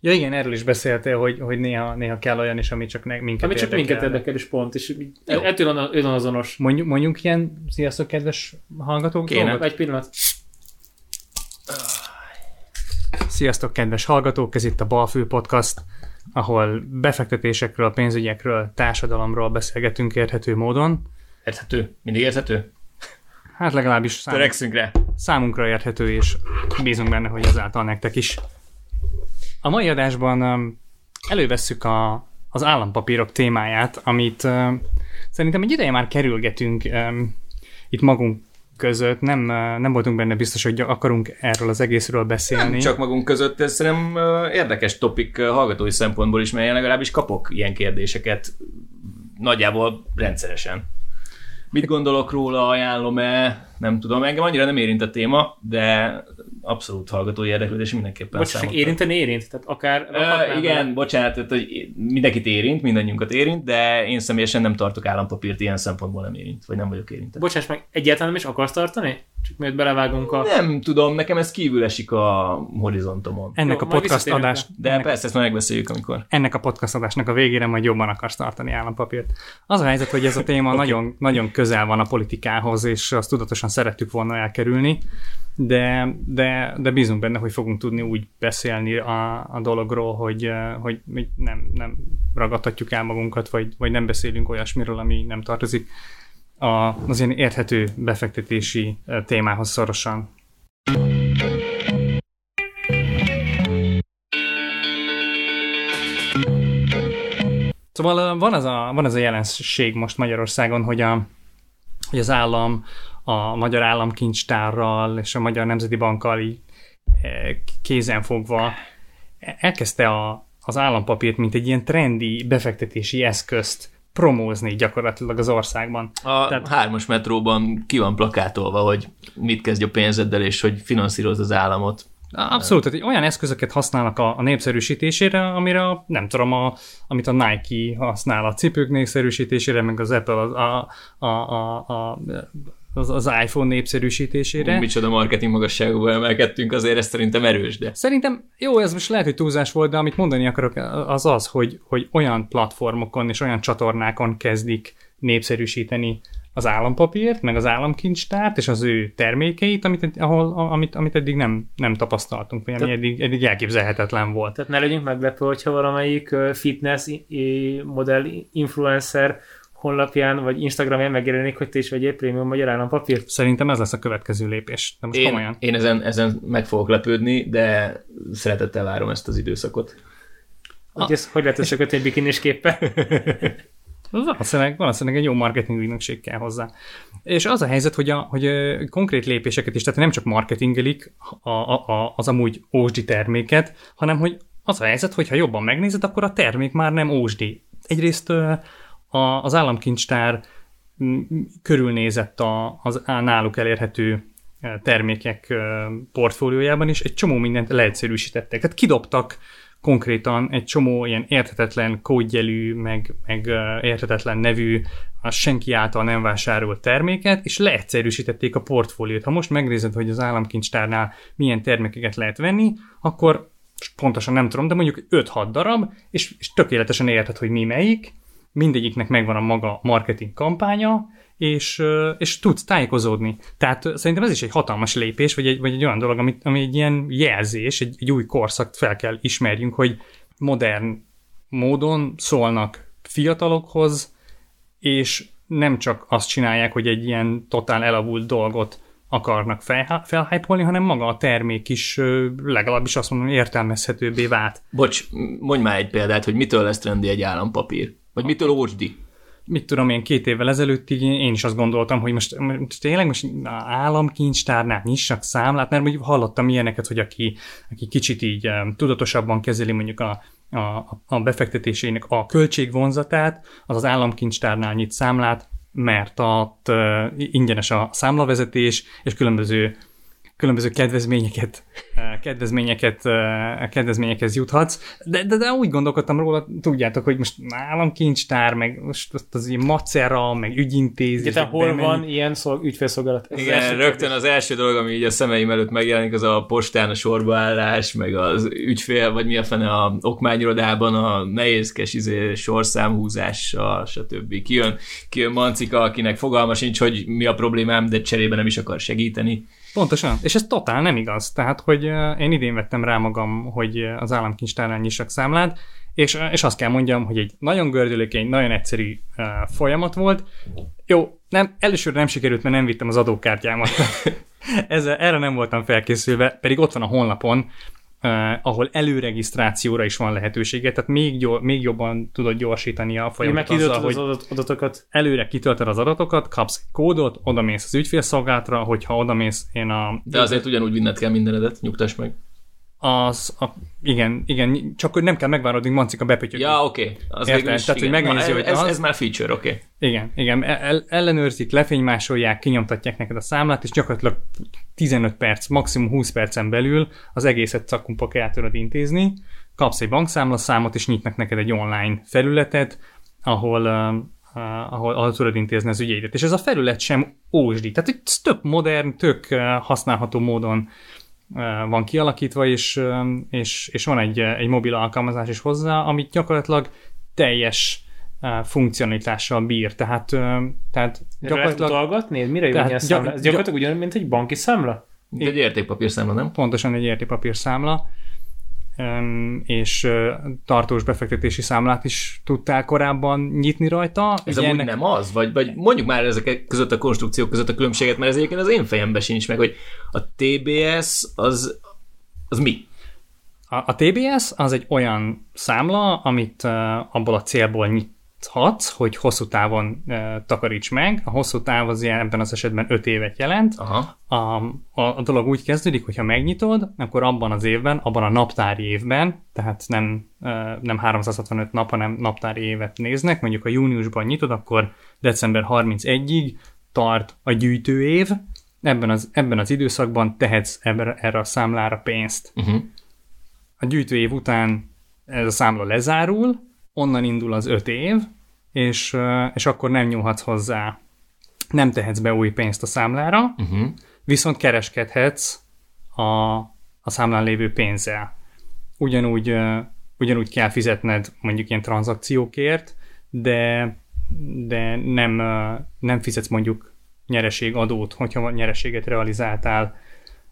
Ja igen, erről is beszéltél, hogy, hogy néha, néha kell olyan is, ami csak ne, minket Ami csak érdekel. minket érdekel, és pont, és ettől on- önazonos. Mondjuk, mondjuk ilyen, sziasztok kedves hallgatók. Kéne. dolgot? Egy pillanat. Sziasztok kedves hallgatók, ez itt a Balfő Podcast, ahol befektetésekről, pénzügyekről, társadalomról beszélgetünk érthető módon. Érthető? Mindig érthető? Hát legalábbis szám, Törekszünk rá. számunkra érthető, és bízunk benne, hogy ezáltal nektek is. A mai adásban um, elővesszük a, az állampapírok témáját, amit um, szerintem egy ideje már kerülgetünk um, itt magunk között. Nem, uh, nem voltunk benne biztos, hogy akarunk erről az egészről beszélni. Nem csak magunk között, ez szerintem ö, érdekes topik ö, hallgatói szempontból is, mert én legalábbis kapok ilyen kérdéseket nagyjából rendszeresen. Mit gondolok róla, ajánlom-e, nem tudom, engem annyira nem érint a téma, de abszolút hallgatói érdeklődés mindenképpen Bocs, csak számot érinteni érint? Tehát akár... Ö, igen, bele. bocsánat, tehát, hogy mindenkit érint, mindannyiunkat érint, de én személyesen nem tartok állampapírt, ilyen szempontból nem érint, vagy nem vagyok érintett. Bocsáss meg, egyáltalán nem is akarsz tartani? Csak miért belevágunk a... Nem tudom, nekem ez kívül esik a horizontomon. ennek Jó, a majd podcast adás, De ennek, persze, ezt már megbeszéljük, amikor. ennek a podcast adásnak a végére majd jobban akarsz tartani állampapírt. Az a helyzet, hogy ez a téma okay. nagyon, nagyon közel van a politikához, és azt tudatosan szerettük volna elkerülni, de, de, de bízunk benne, hogy fogunk tudni úgy beszélni a, a dologról, hogy, eh, hogy hogy nem, nem ragadtatjuk el magunkat, vagy, vagy nem beszélünk olyasmiről, ami nem tartozik a, az ilyen érthető befektetési eh, témához szorosan. Szóval ö, van az a, van az a jelenség most Magyarországon, hogy, a, hogy az állam a Magyar Államkincstárral és a Magyar Nemzeti Bankkal így eh, kézen fogva elkezdte a, az állampapírt, mint egy ilyen trendi befektetési eszközt promózni gyakorlatilag az országban. A Tehát- hármas metróban ki van plakátolva, hogy mit kezdj a pénzeddel, és hogy finanszírozd az államot. Abszolút, tehát olyan eszközöket használnak a, a népszerűsítésére, amire a, nem tudom, a, amit a Nike használ a cipők népszerűsítésére, meg az Apple a, a, a, a, a az, az iPhone népszerűsítésére. Micsoda marketing magasságúba emelkedtünk, azért ez szerintem erős, de... Szerintem jó, ez most lehet, hogy túlzás volt, de amit mondani akarok, az az, hogy, hogy olyan platformokon és olyan csatornákon kezdik népszerűsíteni az állampapírt, meg az államkincstárt, és az ő termékeit, amit, ahol, amit, amit eddig nem, nem tapasztaltunk, vagy ami Tehát- eddig, eddig elképzelhetetlen volt. Tehát ne legyünk meglepő, hogyha valamelyik fitness modell influencer honlapján vagy Instagramján megjelenik, hogy te is vegyél prémium magyar állampapírt. Szerintem ez lesz a következő lépés. De most Én, komolyan. én ezen, ezen meg fogok lepődni, de szeretettel várom ezt az időszakot. Hogy, ez, hogy lehet összekötni egy bikinis képpel? Valószínűleg, valószínűleg egy jó marketing ügynökség kell hozzá. És az a helyzet, hogy, a, hogy ö, konkrét lépéseket is, tehát nem csak marketingelik a, a, a, az amúgy ósdi terméket, hanem hogy az a helyzet, hogy ha jobban megnézed, akkor a termék már nem ósdi. Egyrészt a, az államkincstár körülnézett a, az á- náluk elérhető ö, termékek ö, portfóliójában is, egy csomó mindent leegyszerűsítettek. Tehát kidobtak konkrétan egy csomó ilyen érthetetlen kódjelű, meg, meg ö, érthetetlen nevű, a senki által nem vásárolt terméket, és leegyszerűsítették a portfóliót. Ha most megnézed, hogy az államkincstárnál milyen termékeket lehet venni, akkor pontosan nem tudom, de mondjuk 5-6 darab, és, és tökéletesen érted, hogy mi melyik, mindegyiknek megvan a maga marketing kampánya, és, és tudsz tájékozódni. Tehát szerintem ez is egy hatalmas lépés, vagy egy, vagy egy olyan dolog, ami, ami egy ilyen jelzés, egy, egy új korszakt fel kell ismerjünk, hogy modern módon szólnak fiatalokhoz, és nem csak azt csinálják, hogy egy ilyen totál elavult dolgot akarnak fel, felhypolni, hanem maga a termék is legalábbis azt mondom, értelmezhetőbbé vált. Bocs, mondj már egy példát, hogy mitől lesz trendi egy állampapír? Vagy mitől ócsdi? mit tudom én, két évvel ezelőttig én is azt gondoltam, hogy most, most tényleg most államkincstárnál nyissak számlát, mert mondjuk hallottam ilyeneket, hogy aki, aki kicsit így tudatosabban kezeli mondjuk a, a, a befektetésének a költségvonzatát, az az államkincstárnál nyit számlát, mert ott ingyenes a számlavezetés, és különböző különböző kedvezményeket, eh, kedvezményeket, eh, kedvezményekhez juthatsz, de, de, de úgy gondolkodtam róla, tudjátok, hogy most államkincstár, meg most az ilyen macera, meg ügyintézés. Egyetem hol bemenni. van ilyen szolg, ügyfélszolgálat? Ez Igen, az rögtön kérdés. az első dolog, ami így a szemeim előtt megjelenik, az a postán a sorbaállás, meg az ügyfél, vagy mi a fene a okmányirodában a nehézkes izé, sorszámhúzással, stb. Kijön, kijön Mancika, akinek fogalma sincs, hogy mi a problémám, de cserébe nem is akar segíteni. Pontosan, és ez totál nem igaz. Tehát, hogy én idén vettem rá magam, hogy az államkincstárnál nyissak számlát, és, és azt kell mondjam, hogy egy nagyon gördülékeny, nagyon egyszerű uh, folyamat volt. Jó, nem, először nem sikerült, mert nem vittem az adókártyámat. Ezzel, erre nem voltam felkészülve, pedig ott van a honlapon, uh, ahol előregisztrációra is van lehetősége, tehát még, gyor, még jobban tudod gyorsítani a folyamatot. Azzal, hogy az adatokat. Előre kitöltöd az adatokat, kapsz egy kódot, odamész az ügyfélszolgálatra, hogyha odamész én a... De azért ugyanúgy vinned kell mindenedet, nyugtass meg az, a, igen, igen, csak hogy nem kell megvárod, hogy Mancika bepötyög. Ja, oké. Okay. Az Érted? Tehát, igen. hogy megnézi, Na, hogy ez, az... ez már feature, oké. Okay. Igen, igen. El, ellenőrzik, lefénymásolják, kinyomtatják neked a számlát, és gyakorlatilag 15 perc, maximum 20 percen belül az egészet szakkumpak el tudod intézni, kapsz egy bankszámlaszámot, és nyitnak neked egy online felületet, ahol uh, ahol, ahol tudod intézni az ügyeidet. És ez a felület sem ósdi. Tehát egy tök modern, tök uh, használható módon van kialakítva, és, és, és van egy, egy mobil alkalmazás is hozzá, amit gyakorlatilag teljes funkcionalitással bír. Tehát, tehát gyakorlatilag... Lehet utalgatni? Mire jön ilyen számla? Ez gyakorlatilag ugyanúgy, mint egy banki számla? Egy értékpapírszámla, nem? Pontosan egy értékpapírszámla és tartós befektetési számlát is tudtál korábban nyitni rajta. Ez amúgy ennek... nem az? Vagy, vagy mondjuk már ezek között a konstrukciók között a különbséget, mert ez egyébként az én fejemben sincs meg, hogy a TBS az, az mi? A, a TBS az egy olyan számla, amit abból a célból nyit, hatsz, hogy hosszú távon e, takaríts meg. A hosszú táv az ilyen, ebben az esetben 5 évet jelent. Aha. A, a, a dolog úgy kezdődik, hogyha megnyitod, akkor abban az évben, abban a naptári évben, tehát nem, e, nem 365 nap, hanem naptári évet néznek, mondjuk a júniusban nyitod, akkor december 31-ig tart a gyűjtőév, ebben az, ebben az időszakban tehetsz ebben, erre a számlára pénzt. Uh-huh. A gyűjtőév után ez a számla lezárul, onnan indul az öt év, és, és akkor nem nyúlhatsz hozzá, nem tehetsz be új pénzt a számlára, uh-huh. viszont kereskedhetsz a, a számlán lévő pénzzel. Ugyanúgy, ugyanúgy kell fizetned mondjuk ilyen tranzakciókért, de, de nem, nem fizetsz mondjuk nyereségadót, hogyha nyereséget realizáltál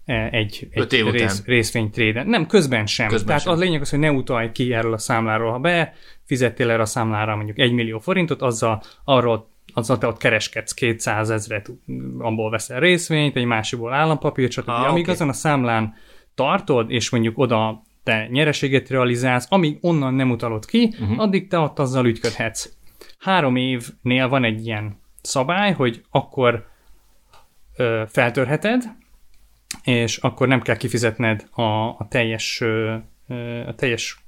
egy, egy év rész, részvénytréden. Nem, közben sem. Közben Tehát sem. az lényeg az, hogy ne utalj ki erről a számláról. Ha be fizettél erre a számlára mondjuk egy millió forintot, azzal arról azzal te ott kereskedsz 200 ezret, abból veszel részvényt, egy másikból állampapírt, stb. Ah, Amíg okay. azon a számlán tartod, és mondjuk oda te nyereséget realizálsz, amíg onnan nem utalod ki, uh-huh. addig te ott azzal ügyködhetsz. Három évnél van egy ilyen szabály, hogy akkor ö, feltörheted, és akkor nem kell kifizetned a, a teljes a teljes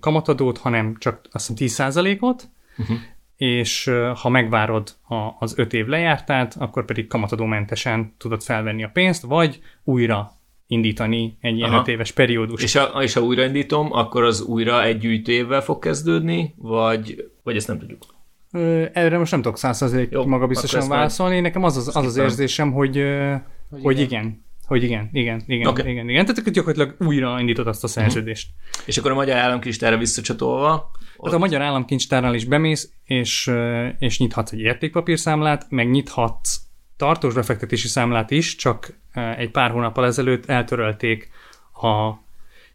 kamatadót, hanem csak azt hiszem 10%-ot, uh-huh. És ha megvárod a, az 5 év lejártát, akkor pedig kamatadómentesen tudod felvenni a pénzt, vagy újra indítani egy ilyen 5 éves periódus. És, ha, és ha újraindítom, akkor az újra egy gyűjtőévvel fog kezdődni, vagy, vagy ezt nem tudjuk? Erre most nem tudok 100% maga biztosan válaszolni. Nekem az az, az, az érzésem, hogy, hogy, hogy igen. igen hogy igen, igen, igen, okay. igen, igen. Tehát gyakorlatilag újra indított azt a mhm. szerződést. Uh-huh. És akkor a Magyar Államkincstárra visszacsatolva? Hát a Magyar Államkincstárnál is bemész, és, és nyithatsz egy értékpapírszámlát, meg nyithatsz tartós befektetési számlát is, csak egy pár hónappal ezelőtt eltörölték a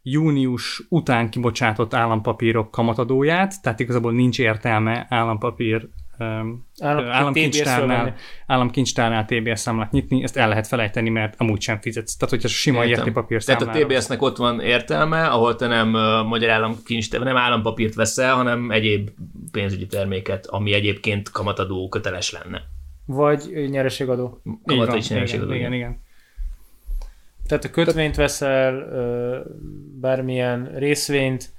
június után kibocsátott állampapírok kamatadóját, tehát igazából nincs értelme állampapír államkincstárnál, államkincstárnál TBS számlát nyitni, ezt el lehet felejteni, mert amúgy sem fizetsz. Tehát, hogyha sima értékpapír számlára. Tehát a TBS-nek ott van értelme, ahol te nem uh, magyar államkincstár, nem állampapírt veszel, hanem egyéb pénzügyi terméket, ami egyébként kamatadó köteles lenne. Vagy nyereségadó. Kamat is nyereségadó. Igen, igen, igen. Tehát a kötvényt veszel, bármilyen részvényt,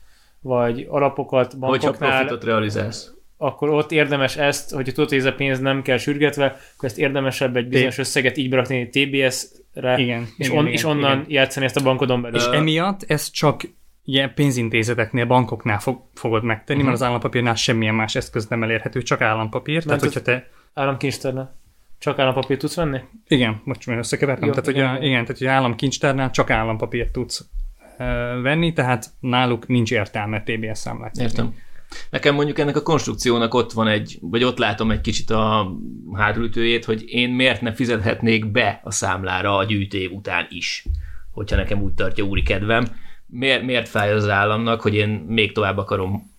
vagy alapokat bankoknál. Hogyha profitot realizálsz akkor ott érdemes ezt, hogyha tudod, hogy ez a pénz nem kell sürgetve, akkor ezt érdemesebb egy bizonyos összeget így berakni TBS rá, Igen, és, igen, on, igen, és onnan igen. játszani ezt a bankodon belül. És emiatt ez csak ilyen pénzintézeteknél, bankoknál fog, fogod megtenni, uh-huh. mert az állampapírnál semmilyen más eszköz nem elérhető, csak állampapír. Tehát, az- hogyha te Államkincstárnál. Csak állampapírt tudsz venni? Igen, most már összekevertem. Jó, tehát, igen, hogy a, igen. igen, tehát, hogy államkincstárnál csak állampapírt tudsz ö, venni, tehát náluk nincs értelme TBS számlát. Értem. Nekem mondjuk ennek a konstrukciónak ott van egy, vagy ott látom egy kicsit a hátulütőjét, hogy én miért ne fizethetnék be a számlára a gyűjtév után is, hogyha nekem úgy tartja úri kedvem. Miért, miért fáj az államnak, hogy én még tovább akarom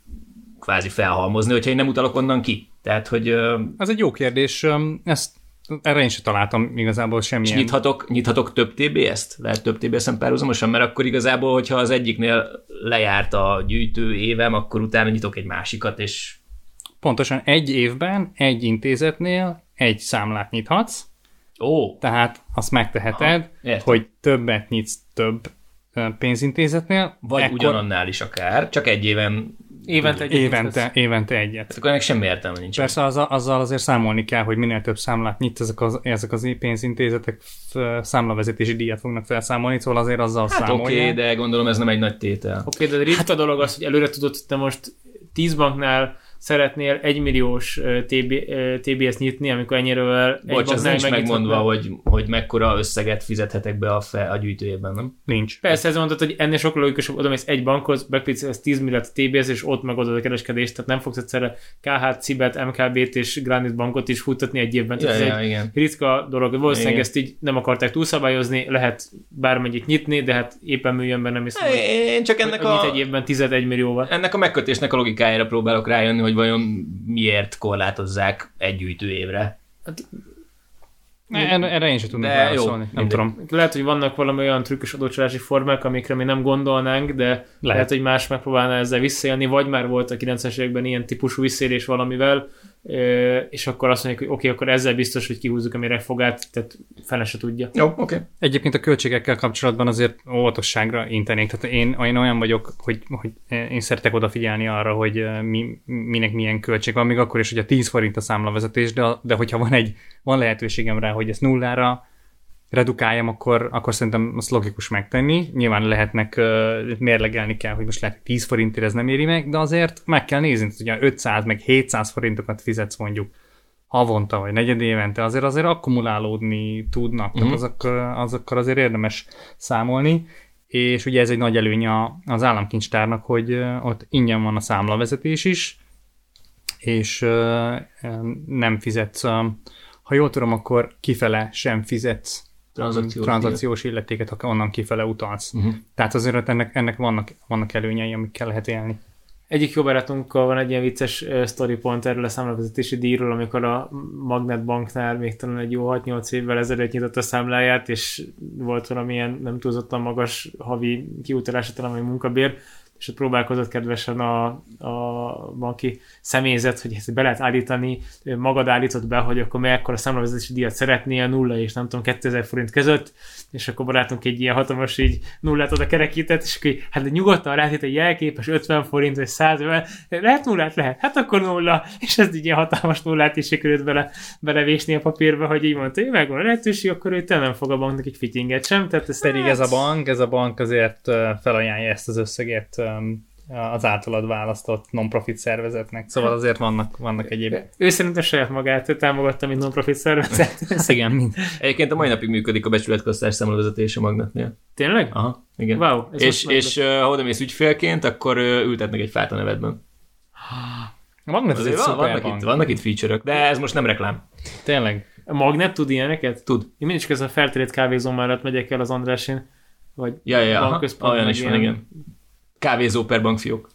kvázi felhalmozni, hogyha én nem utalok onnan ki? Tehát, hogy Ez egy jó kérdés. Ezt erre én sem találtam igazából és semmilyen. nyithatok, nyithatok több TBS-t? Lehet több TBS-en párhuzamosan, mert akkor igazából, hogyha az egyiknél lejárt a gyűjtő évem, akkor utána nyitok egy másikat, és Pontosan egy évben egy intézetnél egy számlát nyithatsz, ó, tehát azt megteheted, Aha, hogy többet nyitsz több pénzintézetnél, vagy ekkor ugyanannál is akár, csak egy éven Évente egy évente, évente egyet. Tehát akkor ennek semmi értelme nincs. Persze azzal, azzal azért számolni kell, hogy minél több számlát nyit, ezek az, ezek az pénzintézetek számlavezetési díjat fognak felszámolni, szóval azért azzal Hát számolják. oké, okay, de gondolom ez nem egy nagy tétel. Oké, de ritka dolog az, hogy előre tudod, hogy te most 10 banknál szeretnél 1 milliós ö, TB, TBS nyitni, amikor ennyiről Bocs, ez banknál nincs megmondva, hogy, hogy mekkora összeget fizethetek be a, fe, a gyűjtőjében, nem? Nincs. Persze, ez mondod, hogy ennél sokkal logikusabb, oda mész egy bankhoz, beklickelsz 10 milliárd TBS, és ott megoldod a kereskedést, tehát nem fogsz egyszerre KH, Cibet, MKB-t és Granite bankot is futtatni egy évben. Ja, Tehát ez ja, egy igen. ritka dolog. Valószínűleg Igen. ezt így nem akarták túlszabályozni, lehet bármennyit nyitni, de hát éppen műjönben nem hiszem, Én csak ennek a, egy évben 11 millióval. ennek a megkötésnek a logikájára próbálok rájönni, hogy vajon miért korlátozzák egy gyűjtő évre. Erre, erre én sem tudnék De jó, válaszolni. Nem mindegy. tudom. Lehet, hogy vannak valami olyan trükkös adócsalási formák, amikre mi nem gondolnánk, de lehet, lehet hogy más megpróbálná ezzel visszaélni, vagy már volt a 90-es években ilyen típusú visszaélés valamivel, és akkor azt mondjuk, hogy oké, okay, akkor ezzel biztos, hogy kihúzzuk a méregfogát, tehát fene se tudja. Jó, oké. Okay. Egyébként a költségekkel kapcsolatban azért óvatosságra intenék. Tehát én, én olyan vagyok, hogy, hogy én szeretek odafigyelni arra, hogy mi, minek milyen költség van, még akkor is, hogy a 10 forint a számlavezetés, de, de hogyha van egy van lehetőségem rá, hogy ezt nullára redukáljam, akkor, akkor szerintem azt logikus megtenni. Nyilván lehetnek, uh, mérlegelni kell, hogy most lehet, hogy 10 forintért ez nem éri meg, de azért meg kell nézni, hogy ugye 500 meg 700 forintokat fizetsz mondjuk havonta vagy negyed évente, azért azért akkumulálódni tudnak, uh-huh. tehát azokkal, azokkal azért érdemes számolni, és ugye ez egy nagy előny az államkincstárnak, hogy ott ingyen van a számlavezetés is, és nem fizetsz, ha jól tudom, akkor kifele sem fizetsz Tranzakciós tranzakciós illetéket, ha onnan kifele utalsz. Uh-huh. Tehát azért ennek, ennek vannak, vannak előnyei, amikkel lehet élni. Egyik jó barátunkkal van egy ilyen vicces story pont erről a számlavezetési díjról, amikor a Magnet Banknál még talán egy jó 6-8 évvel ezelőtt nyitott a számláját, és volt valamilyen nem túlzottan magas havi kiutalása, talán vagy munkabér, és ott próbálkozott kedvesen a, a banki személyzet, hogy ezt be lehet állítani, magad állított be, hogy akkor mekkora számlavezetési díjat szeretnél, nulla és nem tudom, 2000 forint között, és akkor barátunk egy ilyen hatalmas így nullát oda kerekített, és akkor így, hát nyugodtan rátét egy jelképes 50 forint, vagy 150, lehet nullát? Lehet, hát akkor nulla, és ez így ilyen hatalmas nullát is sikerült bele, belevésni a papírba, hogy így mondta, hogy megvan a lehetőség, akkor ő te nem fog a banknak egy fityinget sem, tehát ez Pedig ez a bank, ez a bank azért felajánlja ezt az összeget az általad választott non-profit szervezetnek. Szóval azért vannak, vannak egyéb... Ő szerintem saját magát támogatta, mint non-profit szervezet. Igen, mind. Egyébként a mai napig működik a becsületköztás számlavezetés a magnetnél. Tényleg? Aha, igen. Wow, ez és, és uh, ha oda mész ügyfélként, akkor uh, ültetnek egy fát a nevedben. A Magnet ez egy Azért van, vannak, bank. itt, vannak itt feature-ök, de ez most nem reklám. Tényleg. A Magnet tud ilyeneket? Tud. Én mindig csak ez a feltérét kávézó mellett megyek el az Andrásin, vagy Ja, ja, ja, aha, bankközpont, olyan is van, igen. Kávézó per bankfiók.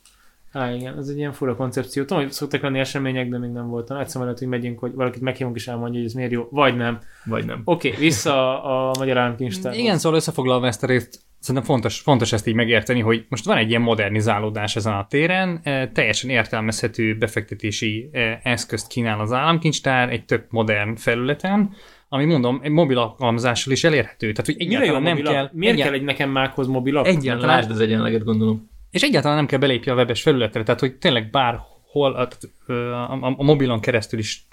Á, igen, ez egy ilyen fura koncepció. Tudom, hogy szoktak lenni események, de még nem voltam. Egyszer mellett, hogy megyünk, hogy valakit meghívunk és elmondja, hogy ez miért jó, vagy nem. Vagy nem. Oké, okay, vissza a Magyar Államkincstár. Igen, szóval összefoglalva ezt a részt, szerintem fontos, fontos ezt így megérteni, hogy most van egy ilyen modernizálódás ezen a téren, eh, teljesen értelmezhető befektetési eh, eszközt kínál az államkincstár egy tök modern felületen, ami mondom, egy mobil alkalmazással is elérhető. Tehát, hogy egyáltalán nem kell... Miért egyál- kell egy nekem mákhoz mobil app? Egyáltalán, Lásd az egyenleget, gondolom. És egyáltalán nem kell belépni a webes felületre, tehát hogy tényleg bárhol a, a, a, a mobilon keresztül is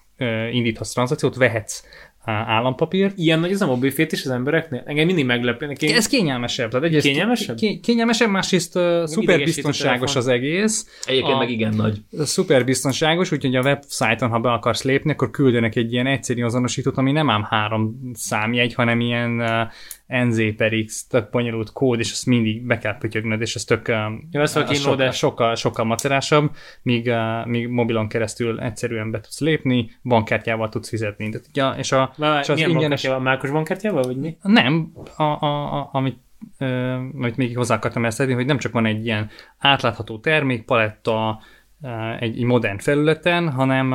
indíthatsz tranzakciót, vehetsz állampapírt. Ilyen nagy az a mobilfét is az embereknél? Engem mindig meglep. Nekem... Ez kényelmesebb. Tehát egyrészt Kényelmesebb? Ké- kényelmesebb, másrészt uh, szuper biztonságos az egész. Egyébként A- meg igen nagy. Szuper biztonságos, úgyhogy a websájton, ha be akarsz lépni, akkor küldenek egy ilyen egyszerű azonosítót, ami nem ám három számjegy, hanem ilyen uh, NZ per X, tehát bonyolult kód, és azt mindig be kell pötyögnöd, és ez tök Ja, ez a sokkal, kínlódás. sokkal, sokkal macerásabb, míg, míg mobilon keresztül egyszerűen be tudsz lépni, bankkártyával tudsz fizetni. Tehát, ja, és, a, Már, és az ingyenes... bankkártyával? Mákos bankkártyával, vagy mi? Nem, a, a, a, amit, amit még hozzá akartam ezt tenni, hogy nem csak van egy ilyen átlátható termékpaletta egy, egy modern felületen, hanem,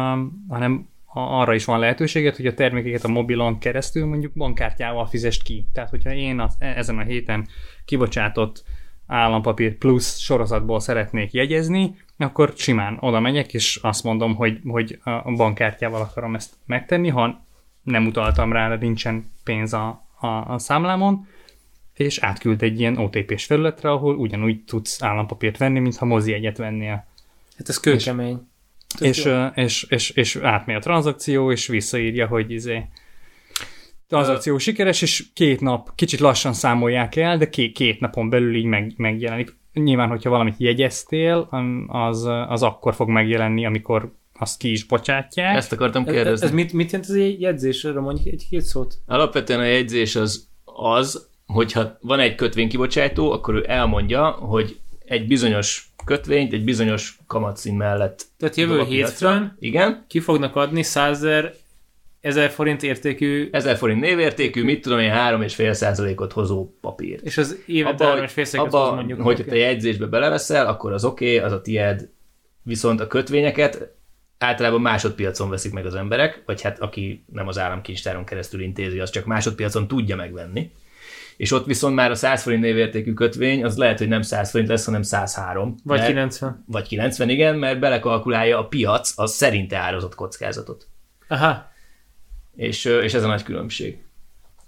hanem a- arra is van lehetőséget, hogy a termékeket a mobilon keresztül mondjuk bankkártyával fizest ki. Tehát, hogyha én az, ezen a héten kibocsátott állampapír plusz sorozatból szeretnék jegyezni, akkor simán oda megyek, és azt mondom, hogy, hogy a bankkártyával akarom ezt megtenni, ha nem utaltam rá, de nincsen pénz a, a, a számlámon, és átküld egy ilyen OTP-s felületre, ahol ugyanúgy tudsz állampapírt venni, mintha mozi egyet vennél. Hát ez kőkemény. Tök És, és, és, és átmegy a tranzakció, és visszaírja, hogy izé, tranzakció sikeres, és két nap, kicsit lassan számolják el, de két, két napon belül így meg, megjelenik. Nyilván, hogyha valamit jegyeztél, az, az akkor fog megjelenni, amikor azt ki is bocsátják. Ezt akartam Ez, kérdezni. ez mit, mit jelent ez egy jegyzés? Erről mondjuk egy-két szót. Alapvetően a jegyzés az az, hogyha van egy kötvénykibocsátó, akkor ő elmondja, hogy egy bizonyos kötvényt egy bizonyos kamatszín mellett Tehát jövő hétfőn Igen, ki fognak adni 100 ezer, 1000 forint értékű, 1000 forint névértékű, mit tudom én, 3,5 százalékot hozó papír. és az évente Abba, 3 és fél abba mondjuk. hogy te jegyzésbe beleveszel, akkor az oké, okay, az a tied, viszont a kötvényeket általában másodpiacon veszik meg az emberek, vagy hát aki nem az államkincstáron keresztül intézi, az csak másodpiacon tudja megvenni. És ott viszont már a 100 forint névértékű kötvény, az lehet, hogy nem 100 forint lesz, hanem 103. Vagy mert, 90. Vagy 90, igen, mert belekalkulálja a piac az szerinte árazott kockázatot. Aha. És, és ez a nagy különbség.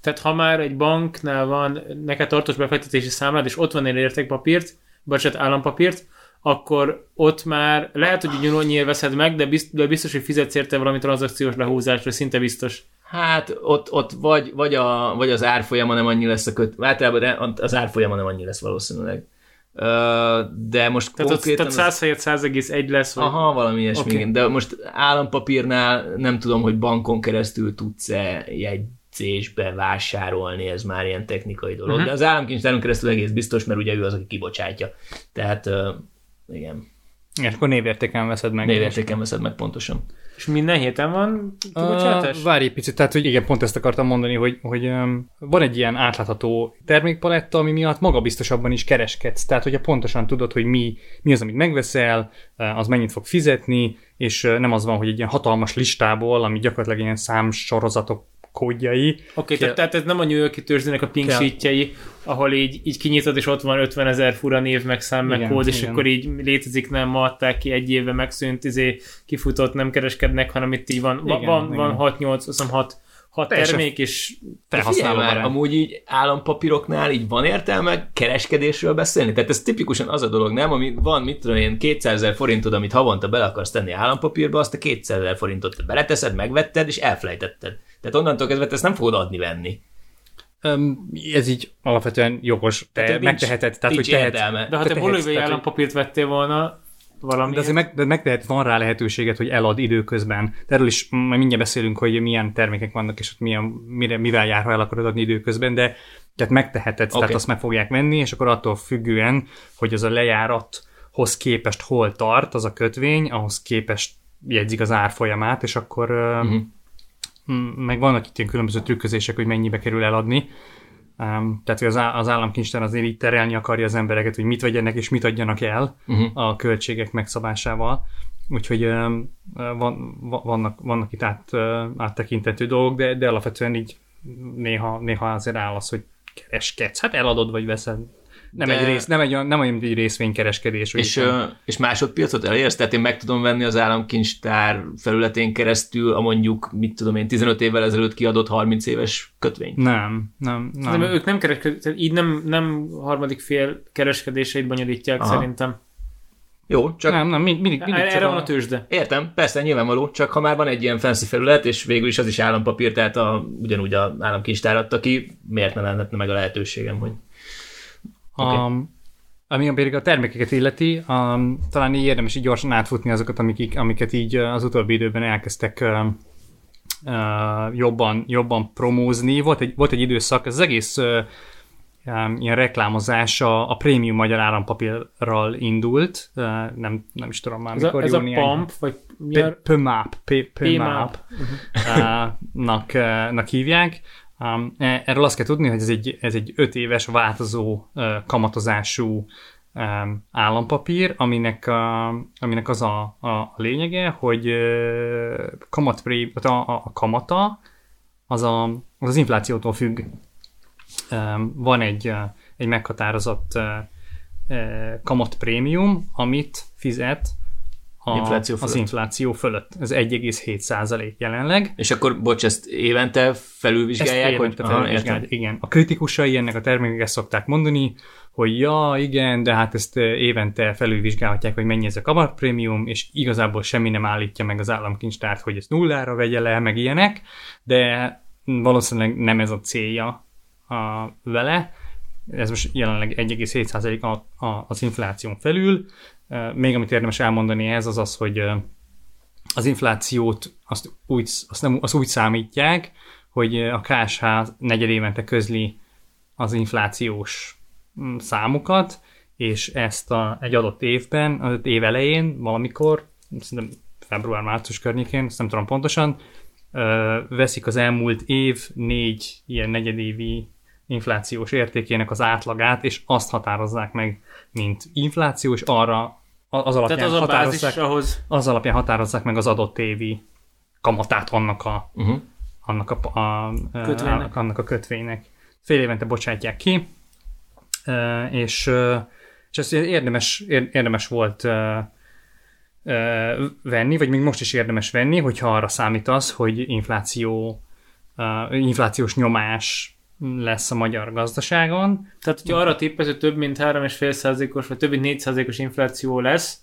Tehát ha már egy banknál van neked tartós befektetési számlád, és ott van egy értékpapírt, bocsánat, állampapírt, akkor ott már lehet, hogy ugyanúgy veszed meg, de biztos, de biztos, hogy fizetsz érte valami tranzakciós lehúzásra, szinte biztos. Hát ott, ott vagy, vagy, a, vagy az árfolyama nem annyi lesz a köt... Általában az árfolyama nem annyi lesz valószínűleg. De most Tehát, ott, konkrétan... tehát 100 helyett 100,1 lesz, vagy Aha, valami ilyesmi, okay. de most állampapírnál nem tudom, hogy bankon keresztül tudsz-e jegyzésbe vásárolni, ez már ilyen technikai dolog, uh-huh. de az államkincstáron keresztül egész biztos, mert ugye ő az, aki kibocsátja. Tehát igen, És akkor névértéken veszed meg. névértéken veszed meg pontosan. És minden héten van kibocsátás? Uh, várj egy picit, tehát hogy igen, pont ezt akartam mondani, hogy, hogy um, van egy ilyen átlátható termékpaletta, ami miatt magabiztosabban is kereskedsz. Tehát, hogyha pontosan tudod, hogy mi, mi az, amit megveszel, uh, az mennyit fog fizetni, és uh, nem az van, hogy egy ilyen hatalmas listából, ami gyakorlatilag ilyen számsorozatok kódjai. Oké, okay, tehát, ez nem a New Yorki törzsdének a pink sheetjei, ahol így, így kinyitod, és ott van 50 ezer fura név, meg szám, meg Igen, kód, és igen. akkor így létezik, nem ma adták ki, egy éve megszűnt, izé, kifutott, nem kereskednek, hanem itt így van, Igen, van, igen. van 6-8, azt hiszem 6, 6 Teljesen termék, és De figyelj Felhasználó már, amúgy így állampapíroknál így van értelme kereskedésről beszélni? Tehát ez tipikusan az a dolog, nem? Ami van, mit tudom én, 200 ezer forintod, amit havonta bele akarsz tenni állampapírba, azt a 200 ezer forintot te beleteszed, megvetted, és elfelejtetted. Tehát onnantól kezdve te ezt nem fogod adni-venni. Um, ez így alapvetően jogos, te Tehát nincs- megteheted. Tehát, nincs hogy tehet, értelme. de ha te te hogy- állampapírt vettél volna, valami. De azért meg, de megtehet, van rá lehetőséget, hogy elad időközben. De erről is majd mindjárt beszélünk, hogy milyen termékek vannak, és ott milyen, mire, mivel jár, ha el akarod adni időközben, de tehát megteheted, okay. tehát azt meg fogják venni, és akkor attól függően, hogy az a lejárathoz képest hol tart az a kötvény, ahhoz képest jegyzik az árfolyamát, és akkor uh-huh. Meg vannak itt ilyen különböző trükközések, hogy mennyibe kerül eladni. Um, tehát hogy az, az államkincstár azért így terelni akarja az embereket, hogy mit vegyenek és mit adjanak el Uh-huh. a költségek megszabásával. Úgyhogy um, van, va- vannak, vannak itt át, áttekintető dolgok, de, de alapvetően így néha, néha azért áll az, hogy kereskedsz. Hát eladod vagy veszed. Nem, De- egy, rész, nem, egy, nem egy részvénykereskedés. És, ö, és másodpiacot elérsz? Tehát én meg tudom venni az államkincstár felületén keresztül a mondjuk, mit tudom én, 15 évvel ezelőtt kiadott 30 éves kötvényt? nem, nem, nem. Nem, ők nem kereskednek, így nem, nem harmadik fél kereskedéseit bonyolítják Aha. szerintem. Jó, csak Nem, nem, mind- mindig, mindig csak Erre van a, a tőzsde. Értem, persze, nyilvánvaló, csak ha már van egy ilyen fancy felület, és végül is az is állampapír, tehát a, ugyanúgy a államkincstár adta ki, miért ne lenne meg a lehetőségem, hogy a, ami pedig a termékeket illeti, a, talán így érdemes így gyorsan átfutni azokat, amik, amiket így az utóbbi időben elkezdtek uh, uh, jobban, jobban promózni. Volt egy, volt egy időszak, ez az egész uh, um, ilyen reklámozás a, a prémium magyar állampapírral indult, uh, nem, nem is tudom már, Ez a, mikor ez a jó néhány- pump, vagy mi a... PMAP, PMAP. Nak hívják. Um, e- erről azt kell tudni, hogy ez egy, ez egy öt éves változó uh, kamatozású um, állampapír, aminek, a, aminek az a, a lényege, hogy tehát a, a, a kamata az, a, az az inflációtól függ. Um, van egy, egy meghatározott kamatprémium, amit fizet a, Infláció az fölött. infláció fölött. Ez 1,7 százalék jelenleg. És akkor, bocs, ezt évente felülvizsgálják? Ezt évente hogy... Aha, felvizsgálják, értem. igen. A kritikusai ennek a terméknek ezt szokták mondani, hogy ja, igen, de hát ezt eh, évente felülvizsgálhatják, hogy mennyi ez a kamatprémium, és igazából semmi nem állítja meg az államkincstárt, hogy ezt nullára vegye le, meg ilyenek, de valószínűleg nem ez a célja a, vele. Ez most jelenleg 1,7% a, a, az infláción felül. Még amit érdemes elmondani ez az az, hogy az inflációt azt úgy, azt nem, azt úgy számítják, hogy a KSH negyed évente közli az inflációs mm, számokat, és ezt a, egy adott évben, az év elején, valamikor, szerintem február-március környékén, ezt nem tudom pontosan, veszik az elmúlt év négy ilyen negyedévi inflációs értékének az átlagát, és azt határozzák meg, mint infláció, és arra az alapján Tehát az a határozzák, ahhoz... az alapján határozzák meg az adott évi kamatát annak a, Uh-huh. annak a, a, Kötvénynek. a, annak a kötvénynek. Fél évente bocsátják ki, és, és ezt érdemes, ér- érdemes volt venni, vagy még most is érdemes venni, hogyha arra számítasz, hogy infláció, inflációs nyomás lesz a magyar gazdaságon. Tehát, hogyha arra tippez, hogy több mint 3,5%-os, vagy több mint 4%-os infláció lesz,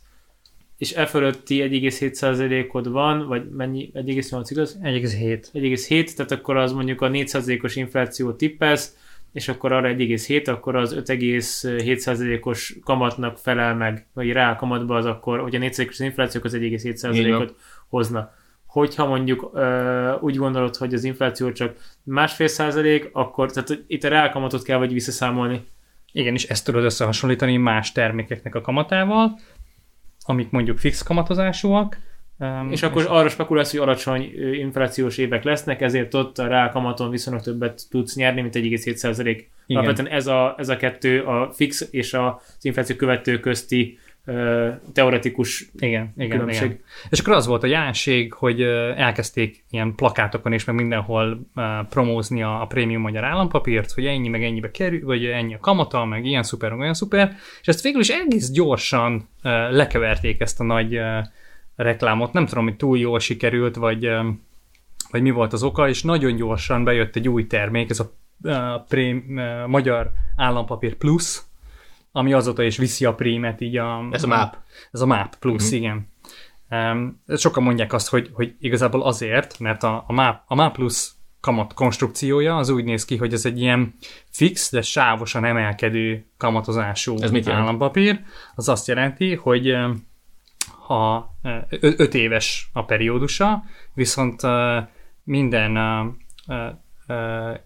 és e fölötti 1,7%-od van, vagy mennyi, 1,8 igaz? 1,7. 1,7, tehát akkor az mondjuk a 4%-os infláció tippelsz, és akkor arra 1,7, akkor az 5,7%-os kamatnak felel meg, vagy rá a kamatba az akkor, hogy a 4%-os infláció az Így 1,7%-ot hozna. Hogyha mondjuk ö, úgy gondolod, hogy az infláció csak másfél százalék, akkor tehát itt a reálkamatot kell vagy visszaszámolni. Igen, és ezt tudod összehasonlítani más termékeknek a kamatával, amik mondjuk fix kamatozásúak. um, És akkor arra spekulálsz, hogy alacsony inflációs évek lesznek, ezért ott a reálkamaton viszonylag többet tudsz nyerni, mint 1,7 százalék. Alapvetően ez a, ez a kettő, a fix és az infláció követő közti teoretikus Igen, igen, különbség. igen. És akkor az volt a jelenség, hogy elkezdték ilyen plakátokon és meg mindenhol promózni a, a prémium magyar állampapírt, hogy ennyi meg ennyibe kerül, vagy ennyi a kamata, meg ilyen szuper, meg olyan szuper, és ezt végül is egész gyorsan lekeverték ezt a nagy reklámot. Nem tudom, hogy túl jól sikerült, vagy, vagy mi volt az oka, és nagyon gyorsan bejött egy új termék, ez a uh, prém, uh, Magyar Állampapír Plus, ami azóta is viszi a prémet így a... Ez a MAP. Ez a MAP plusz, mm-hmm. igen. Um, sokan mondják azt, hogy, hogy igazából azért, mert a, a, MAP, a MAP plusz kamat konstrukciója az úgy néz ki, hogy ez egy ilyen fix, de sávosan emelkedő kamatozású Ez mit jelent? állampapír. Az azt jelenti, hogy ha 5 éves a periódusa, viszont minden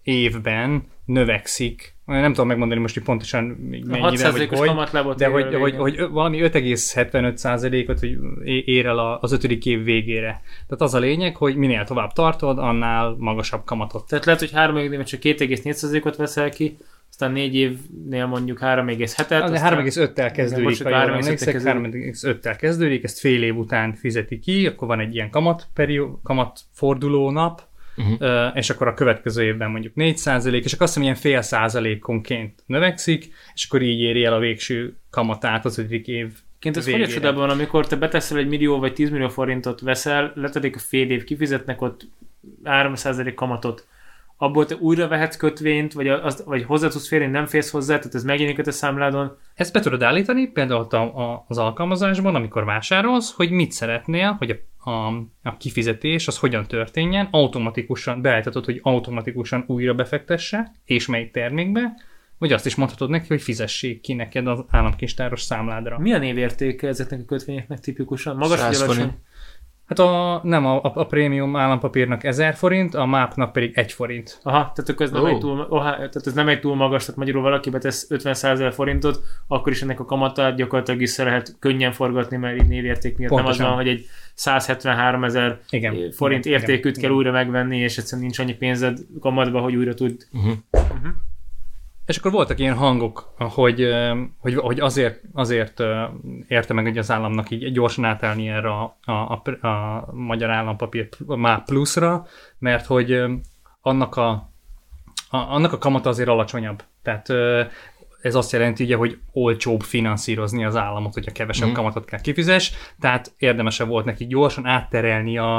évben növekszik, nem tudom megmondani most, hogy pontosan mennyivel, vagy 6%-os hogy, de hogy, hogy, hogy valami 5,75%-ot hogy ér el az ötödik év végére. Tehát az a lényeg, hogy minél tovább tartod, annál magasabb kamatot. Tehát lehet, hogy három évnél csak 2,4%-ot veszel ki, aztán négy évnél mondjuk 3,7-et. De aztán- 3,5-tel kezdődik, ha jól 3,5-tel emlékszek, kezdődik. 3,5-tel kezdődik, ezt fél év után fizeti ki, akkor van egy ilyen kamat, perió, kamat forduló nap, uh-huh. és akkor a következő évben mondjuk 4 százalék, és akkor azt hiszem ilyen fél százalékonként növekszik, és akkor így éri el a végső kamatát az ötödik év Ként ez hogy a csodában van, amikor te beteszel egy millió vagy 10 millió forintot veszel, letelik a fél év, kifizetnek ott 3% kamatot, abból te újra vehetsz kötvényt, vagy, az, vagy hozzá tudsz férni, nem férsz hozzá, tehát ez megjelenik a számládon. Ezt be tudod állítani például a, a, az alkalmazásban, amikor vásárolsz, hogy mit szeretnél, hogy a, a, a kifizetés az hogyan történjen, automatikusan beállíthatod, hogy automatikusan újra befektesse, és melyik termékbe, vagy azt is mondhatod neki, hogy fizessék ki neked az államkincstáros számládra. Mi a névértéke ezeknek a kötvényeknek tipikusan? Magas vagy 100 alacsony? Hát a, nem, a, a, a prémium állampapírnak 1000 forint, a mápnak pedig 1 forint. Aha, tehát akkor ez nem, Ó. egy túl, oh, tehát ez nem egy túl magas, tehát magyarul valaki betesz 50 ezer forintot, akkor is ennek a kamatát gyakorlatilag vissza lehet könnyen forgatni, mert így névérték miatt Pontosan. nem az van, hogy egy 173 ezer Igen. forint Igen, értékűt igen, kell igen. újra megvenni, és egyszerűen nincs annyi pénzed kamatba, hogy újra tud. És akkor voltak ilyen hangok, hogy, hogy, hogy azért, azért érte meg hogy az államnak így gyorsan átállni erre a, a, a, a magyar állampapír MÁP pluszra, mert hogy annak a, a, annak a kamata azért alacsonyabb. Tehát ez azt jelenti ugye, hogy olcsóbb finanszírozni az államot, hogyha kevesebb Mhm. kamatot kell kifizes, tehát érdemesebb volt neki gyorsan átterelni a,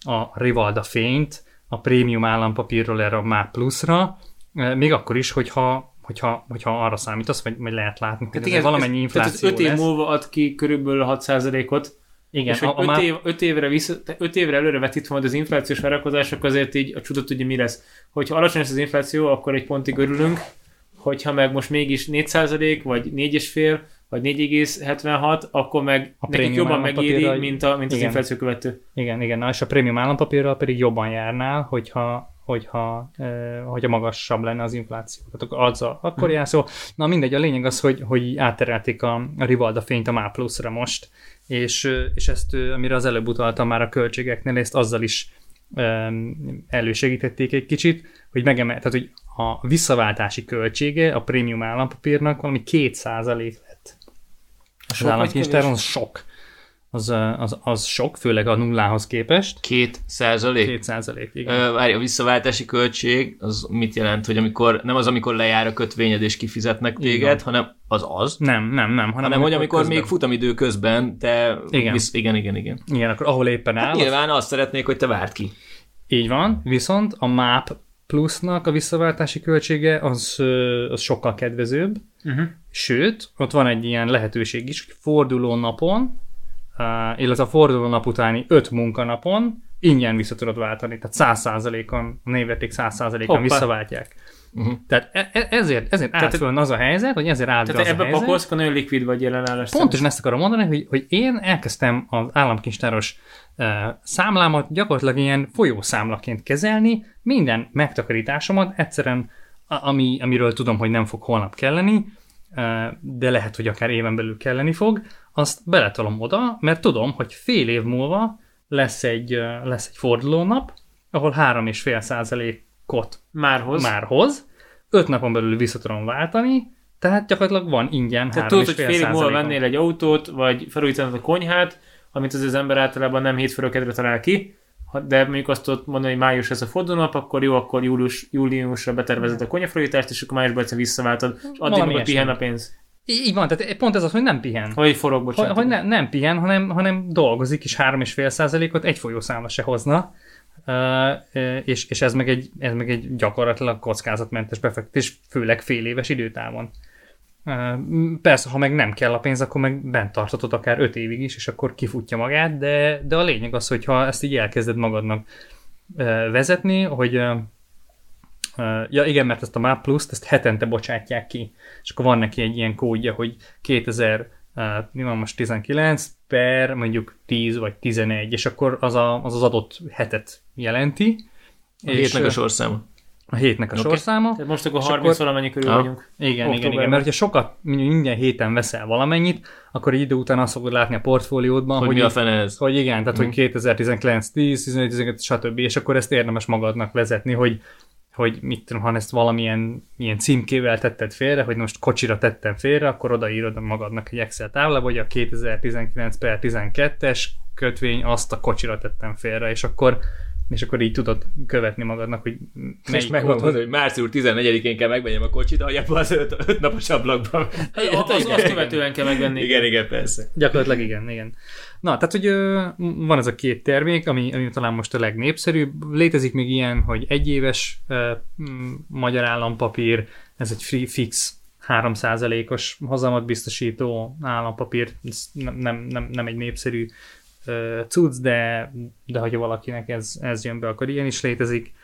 a Rivalda fényt a prémium állampapírról erre a MÁP pluszra, még akkor is, hogyha, hogyha, hogyha arra számítasz, vagy, vagy lehet látni, hogy Tehát ez valamennyi tehát infláció ez 5 év lesz. múlva ad ki körülbelül 6%-ot, Igen, és hogy a, a 5, MÁP, év, 5 évre, vissza, 5 évre előre vetítve majd az inflációs várakozások, azért így a csuda tudja mi lesz. Hogyha alacsony lesz az infláció, akkor egy pontig örülünk, hogyha meg most mégis 4% vagy 4,5 vagy 4,76, akkor meg A nekik jobban megéri, mint, a, mint az igen. infláció követő. igen, igen, na, és a prémium állampapírral pedig jobban járnál, hogyha, hogyha, hogyha magasabb lenne az infláció. Tehát akkor, azzal, akkor Mhm. jársz, jó. Na mindegy, a lényeg az, hogy, hogy átterelték a, a Rivalda fényt a MÁ pluszra most, és, és ezt, amire az előbb utaltam már a költségeknél, ezt azzal is em, elősegítették egy kicsit, hogy megemel, tehát hogy a visszaváltási költsége a prémium állampapírnak valami 2% lett. Az Sok államkincstáron az sok. Az, az, az sok, főleg a nullához képest. Két százalék? 2 százalék, igen. Ö, Várj, a visszaváltási költség az mit jelent, hogy amikor nem az, amikor lejár a kötvényed és kifizetnek téged, van. hanem az az, nem, nem, nem. hanem hogy amikor közben- még futamidő közben te... Igen. Visz, igen, igen, igen. Igen, akkor ahol éppen áll. Hát nyilván azt szeretnék, hogy te várd ki. Így van, viszont a MAP plusznak a visszaváltási költsége az, az sokkal kedvezőbb, Uh-huh. Sőt, ott van egy ilyen lehetőség is, hogy forduló napon, illetve a forduló nap utáni öt munkanapon ingyen vissza tudod váltani. Tehát 100%-on, a névérték 100%-on Hoppá. visszaváltják. Uh-huh. Tehát e- e- ezért, ezért állt föl az a helyzet, hogy ezért állt Tehát az a helyzet. pakolsz, akkor nagyon likvid vagy jelenállás. Pontosan ezt akarom mondani, hogy, hogy én elkezdtem az államkincstáros uh, számlámat gyakorlatilag ilyen folyószámlaként kezelni, minden megtakarításomat egyszerűen, ami, amiről tudom, hogy nem fog holnap kelleni, uh, de lehet, hogy akár éven belül kelleni fog, azt beletolom oda, mert tudom, hogy fél év múlva lesz egy, lesz egy fordulónap, ahol 3,5 százalékot Már hoz. már hoz, öt napon belül vissza tudom váltani, tehát gyakorlatilag van ingyen Tehát tudod, hogy 3,5 fél év múlva vennél egy autót, vagy felújítanod a konyhát, amit az, az ember általában nem hétfőről kedre talál ki, de mondjuk azt tudod mondani, hogy május ez a fordulónap, akkor jó, akkor július, júliusra betervezed a konyhafelújítást, és akkor májusban egyszer visszaváltod, és addig meg pihen a pénz. Így így van, tehát pont ez az, hogy nem pihen. Vagy forog, Hogy, bocsánat. hogy ne, nem pihen, hanem, hanem dolgozik, és 3,5 százalékot egy folyószámla se hozna, uh, és, és ez, meg egy, ez meg egy gyakorlatilag kockázatmentes befektetés, főleg fél éves időtávon. Uh, persze, ha meg nem kell a pénz, akkor meg bent tartatod akár 5 évig is, és akkor kifutja magát, de, de a lényeg az, hogy ha ezt így elkezded magadnak uh, vezetni, hogy ja igen, mert ezt a MAP Plus-t ezt hetente bocsátják ki, és akkor van neki egy ilyen kódja, hogy 2000, uh, mi van most 19 per mondjuk 10 vagy 11, és akkor az a, az, az adott hetet jelenti. A és, hétnek a sorszáma. a hétnek a Oké. sorszáma. Tehát most akkor És 30 akkor- valamennyi körül Ah. vagyunk. Igen, igen, Októberben. igen, mert hogyha sokat, minden héten veszel valamennyit, akkor egy idő után azt fogod látni a portfóliódban, Hogy, hogy, mi a fene ez? hogy igen, tehát Mhm. hogy 2019, 10, 11, 12, stb. És akkor ezt érdemes magadnak vezetni, hogy hogy mit tudom, ha ezt valamilyen ilyen címkével tetted félre, hogy most kocsira tettem félre, akkor odaírod magadnak egy Excel táblába, hogy a 2019 per 12-es kötvény azt a kocsira tettem félre, és akkor és akkor így tudod követni magadnak, hogy és meg van mondani, hogy március 14-én kell megvenjem a kocsit, aljában az öt, öt napos ablakban. Hát, az, azt követően kell megvenni. Igen, igen, persze. Gyakorlatilag igen, igen. Na, tehát, hogy ö, van ez a két termék, ami, ami talán most a legnépszerűbb. Létezik még ilyen, hogy egyéves ö, magyar állampapír, ez egy free fix 3%-os hazamat biztosító állampapír, ez nem, nem, nem, egy népszerű ö, cucc, de, de hogyha valakinek ez, ez jön be, akkor ilyen is létezik.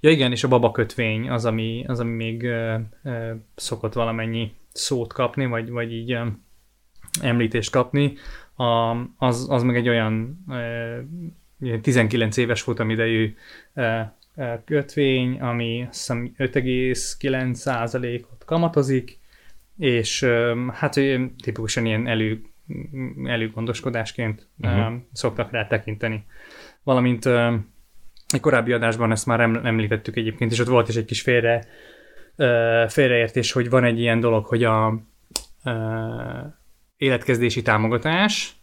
Ja igen, és a babakötvény az, ami, az, ami még ö, ö, szokott valamennyi szót kapni, vagy, vagy így említést kapni. A, az, az meg egy olyan ö, 19 éves futamidejű ö, ö, kötvény, ami azt hiszem 5,9%-ot kamatozik, és hát ö, tipikusan ilyen elő, előgondoskodásként uh-huh. szoktak rá tekinteni. Valamint egy korábbi adásban ezt már em- említettük egyébként, és ott volt is egy kis félre, félreértés, hogy van egy ilyen dolog, hogy a életkezdési támogatás,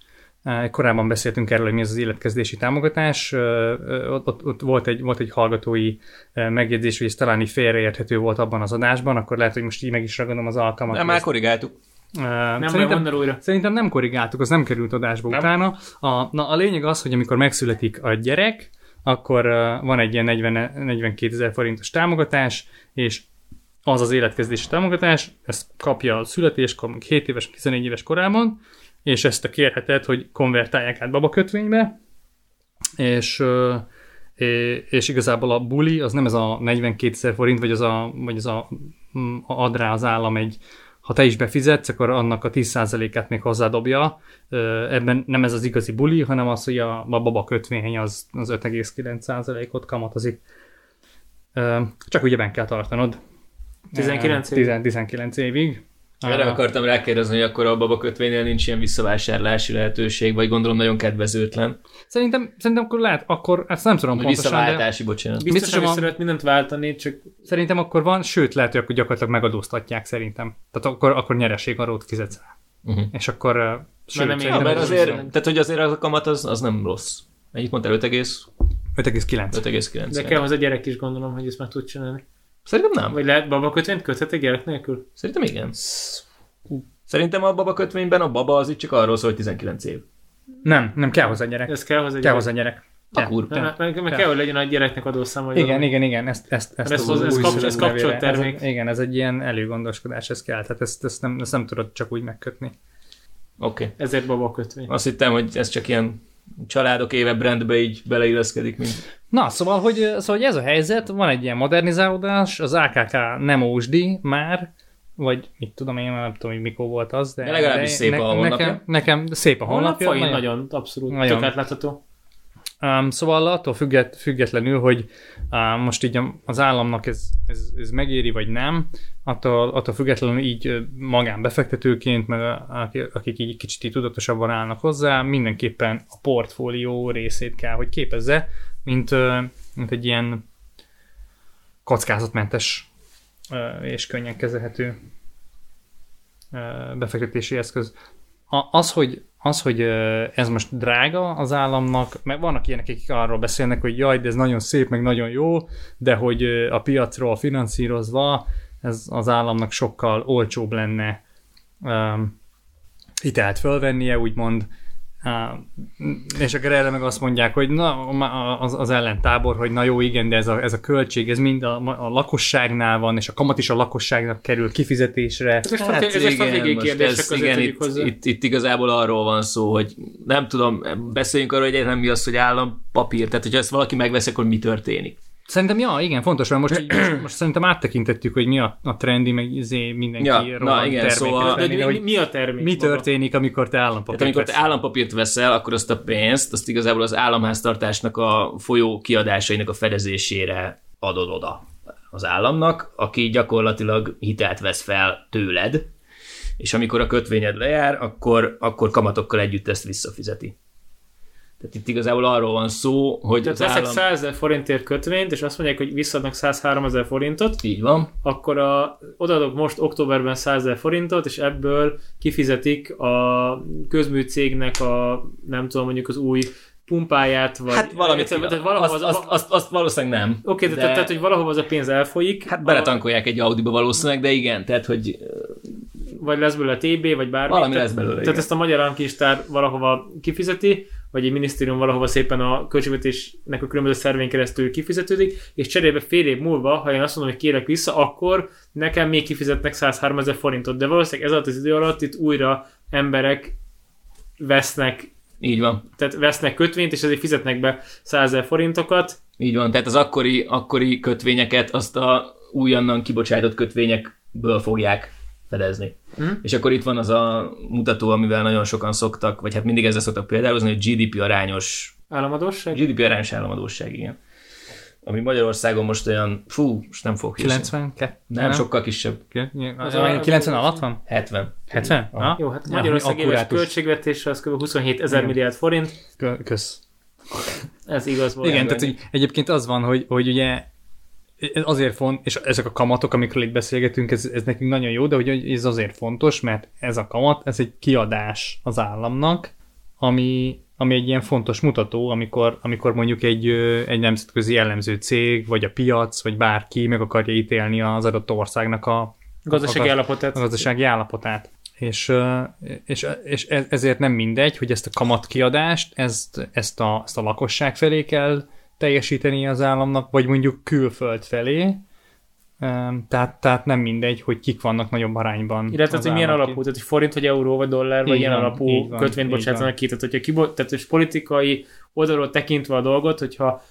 Korábban beszéltünk erről, hogy mi az az életkezdési támogatás. Ott, ott, ott volt, egy, volt egy hallgatói megjegyzés, hogy ez talán így félreérthető volt abban az adásban, akkor lehet, hogy most így meg is ragadom az alkalmat. Nem, már ezt- korrigáltuk. Nem, nem szerintem, el újra. Szerintem nem korrigáltuk, az nem került adásba Nem. nem. utána. A, na, a lényeg az, hogy amikor megszületik a gyerek, akkor uh, van egy ilyen 40, 42 ezer forintos támogatás, és az az életkezdési támogatás, ezt kapja a születéskor, mondjuk 7 éves, 14 éves korában, és ezt a kérheted, hogy konvertálják át babakötvénybe, és, és igazából a buli az nem ez a 42 ezer forint, vagy az a, vagy az a, mm, ad rá az állam egy, ha te is befizetsz, akkor annak a 10%-át még hozzádobja. Ebben nem ez az igazi buli, hanem az, hogy a, a baba kötvény az, az 5,9%-ot kamatozik. Csak ugye bent kell tartanod. 19 Ö, évig? 10 19 évig. Erre Ö, akartam rákérdezni, hogy akkor a babakötvénynél nincs ilyen visszavásárlási lehetőség, vagy gondolom nagyon kedvezőtlen. Szerintem, szerintem akkor lehet, akkor ezt nem tudom pontosan, de visszaváltási, bocsánat. Biztosan Biztosan is van- szeret mindent váltani, csak szerintem akkor van, sőt lehet, hogy akkor gyakorlatilag megadóztatják szerintem. Tehát akkor, akkor nyereségadót fizetsz rá. Uh-huh. És akkor sőt, nem Ja, mert azért, viszont. tehát hogy azért az a kamat az, az nem rossz. Ennyit mondtál? 5,9? 5,9. 5,9. de kell hozzá gyerek is gondolom, hogy ezt meg tud csinálni. Szerintem nem. Vagy lehet babakötvényt köthetek gyerek nélkül? Szerintem igen. Szerintem a baba kötvényben a baba az itt csak arról szól, hogy 19 év. Nem, nem kell hozzá gyerek. Ez kell hozzá Kell gyerek. hozzá gyerek. A Kell. kurva. Meg, meg, meg kell, hogy legyen a gyereknek adószám, vagy Igen, igen, igen, ezt, ezt, ezt, Ez az hoz- ez kapcs- ez kapcsolt termék. Ez, igen, ez egy ilyen előgondoskodás, ez kell, tehát ezt, ezt, nem, ezt nem tudod csak úgy megkötni. Oké. Okay. Ezért babakötvény. Azt hittem, hogy ez csak ilyen családok éve brandbe így beleilleszkedik, mint... Na, szóval hogy, szóval, hogy ez a helyzet, van egy ilyen modernizálódás, az AKK nem ósdi már, vagy mit tudom én, nem tudom, hogy mikor volt az, de, De legalábbis szép a honlapja. Nekem, nekem szép a A honlap honlapja. nagyon, nagyon abszolút Nagyon. nagyon. Um, szóval attól függet, függetlenül, hogy um, most így az államnak ez, ez, ez megéri, vagy nem, attól, attól függetlenül így magánbefektetőként, meg a- akik, így kicsit így tudatosabban állnak hozzá, mindenképpen a portfólió részét kell, hogy képezze, mint, mint egy ilyen kockázatmentes és könnyen kezelhető befektetési eszköz. A, az, hogy, az, hogy ez most drága az államnak, mert vannak ilyenek, akik arról beszélnek, hogy jaj, de ez nagyon szép, meg nagyon jó, de hogy a piacról finanszírozva ez az államnak sokkal olcsóbb lenne um, hitelt fölvennie, úgymond, és akkor erre meg azt mondják, hogy na, az, az ellentábor, hogy na jó, igen, de ez a, ez a költség, ez mind a, a lakosságnál van, és a kamat is a lakosságnak kerül kifizetésre. Ez egy egy stratégiai azért igen, itt, hozzá. itt, itt, igazából arról van szó, hogy nem tudom, beszéljünk arról, hogy egyáltalán mi az, hogy állampapír, tehát hogyha ezt valaki megvesz, akkor mi történik. Szerintem, ja, igen, fontos, mert most, most, szerintem áttekintettük, hogy mi a, a trendi, meg izé mindenki Ja, na igen, szóval- De de mi, hogy mi a termék? mi maga? történik, amikor te állampapírt Tehát amikor te állampapírt veszel, akkor azt a pénzt, azt igazából az államháztartásnak a folyó kiadásainak a fedezésére adod oda az államnak, aki gyakorlatilag hitelt vesz fel tőled, és amikor a kötvényed lejár, akkor, akkor kamatokkal együtt ezt visszafizeti. Tehát itt igazából arról van szó, hogy Tehát veszek állam... 100 ezer forintért kötvényt, és azt mondják, hogy visszadnak 103 ezer forintot, Így van. akkor a, odaadok most októberben 100 ezer forintot, és ebből kifizetik a közműcégnek a, nem tudom, mondjuk az új pumpáját, vagy... Hát valamit, tehát, tehát valahol azt, az, azt, azt, azt valószínűleg nem. Oké, de... tehát, tehát, hogy valahova az a pénz elfolyik. Hát beletankolják egy Audiba valószínűleg, de igen, tehát hogy Vagy lesz belőle TB, vagy bármi. Valami tehát, lesz belőle, Tehát igen. ezt a magyar államkincstár valahova kifizeti, vagy egy minisztérium valahova szépen a költségvetésnek a különböző szervén keresztül kifizetődik, és cserébe fél év múlva, ha én azt mondom, hogy kérek vissza, akkor nekem még kifizetnek 103 ezer forintot. De valószínűleg ez alatt az idő alatt itt újra emberek vesznek, így van. tehát vesznek kötvényt, és ezért fizetnek be 100 ezer forintokat. Így van, tehát az akkori, akkori kötvényeket azt a újonnan kibocsátott kötvényekből fogják fedezni. Hm? És akkor itt van az a mutató, amivel nagyon sokan szoktak, vagy hát mindig ezzel szoktak példálozni, hogy GDP arányos, Államadóság? GDP arányos államadóság, igen. Ami Magyarországon most olyan, fú, most nem fog 92? Nem, sokkal kisebb. Az a- 90 alatt van? 70. 70? Aha. Ah, Jó, hát Magyarország éves költségvetése az kb. 27 ezer milliárd forint. Kö- Kösz. Ez igaz volt. Igen, tehát hogy egyébként az van, hogy, hogy ugye ez azért font, és ezek a kamatok, amikről itt beszélgetünk, ez, ez nekünk nagyon jó, de hogy ez azért fontos, mert ez a kamat, ez egy kiadás az államnak, ami, ami egy ilyen fontos mutató, amikor, amikor mondjuk egy, egy nemzetközi jellemző cég, vagy a piac, vagy bárki meg akarja ítélni az adott országnak a, Gazdasági a, állapotát. a gazdasági állapotát. És, és, és ez- ezért nem mindegy, hogy ezt a kamatkiadást, ezt, ezt, a, ezt a lakosság felé kell teljesíteni az államnak, vagy mondjuk külföld felé. Tehát, tehát nem mindegy, hogy kik vannak nagyobb arányban. Illetve, hogy milyen alapú, tehát hogy forint, vagy euró, vagy dollár, vagy ilyen van, alapú van, kötvényt bocsátanak ki. Tehát, hogyha kibo- tehát és politikai oldalról tekintve a dolgot, hogyha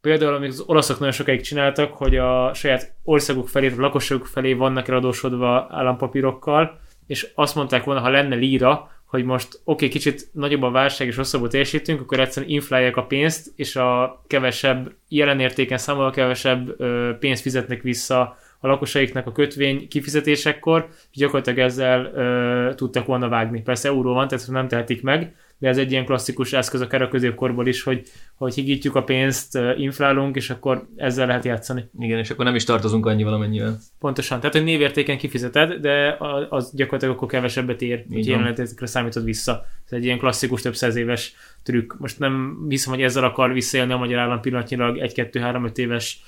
például, amit az olaszok nagyon sokáig csináltak, hogy a saját országuk felé, a lakosságuk felé vannak eladósodva állampapírokkal, és azt mondták volna, ha lenne líra, hogy most oké, okay, kicsit nagyobb a válság és rosszabbul teljesítünk, akkor egyszerűen inflálják a pénzt, és a kevesebb, jelen értéken számolva kevesebb ö, pénzt fizetnek vissza a lakosaiknak a kötvény kifizetésekor, és gyakorlatilag ezzel ö, tudtak volna vágni. Persze euró van, tehát nem tehetik meg, de ez egy ilyen klasszikus eszköz akár a középkorból is, hogy, hogy higítjuk a pénzt, inflálunk, és akkor ezzel lehet játszani. Igen, és akkor nem is tartozunk annyival, amennyivel. Pontosan. Tehát, hogy névértéken kifizeted, de az gyakorlatilag akkor kevesebbet ér, hogy van. jelenetésre számítod vissza. Ez egy ilyen klasszikus, több száz éves trükk. Most nem hiszem, hogy ezzel akar visszaélni a magyar állam pillanatnyilag 1-2-3-5 éves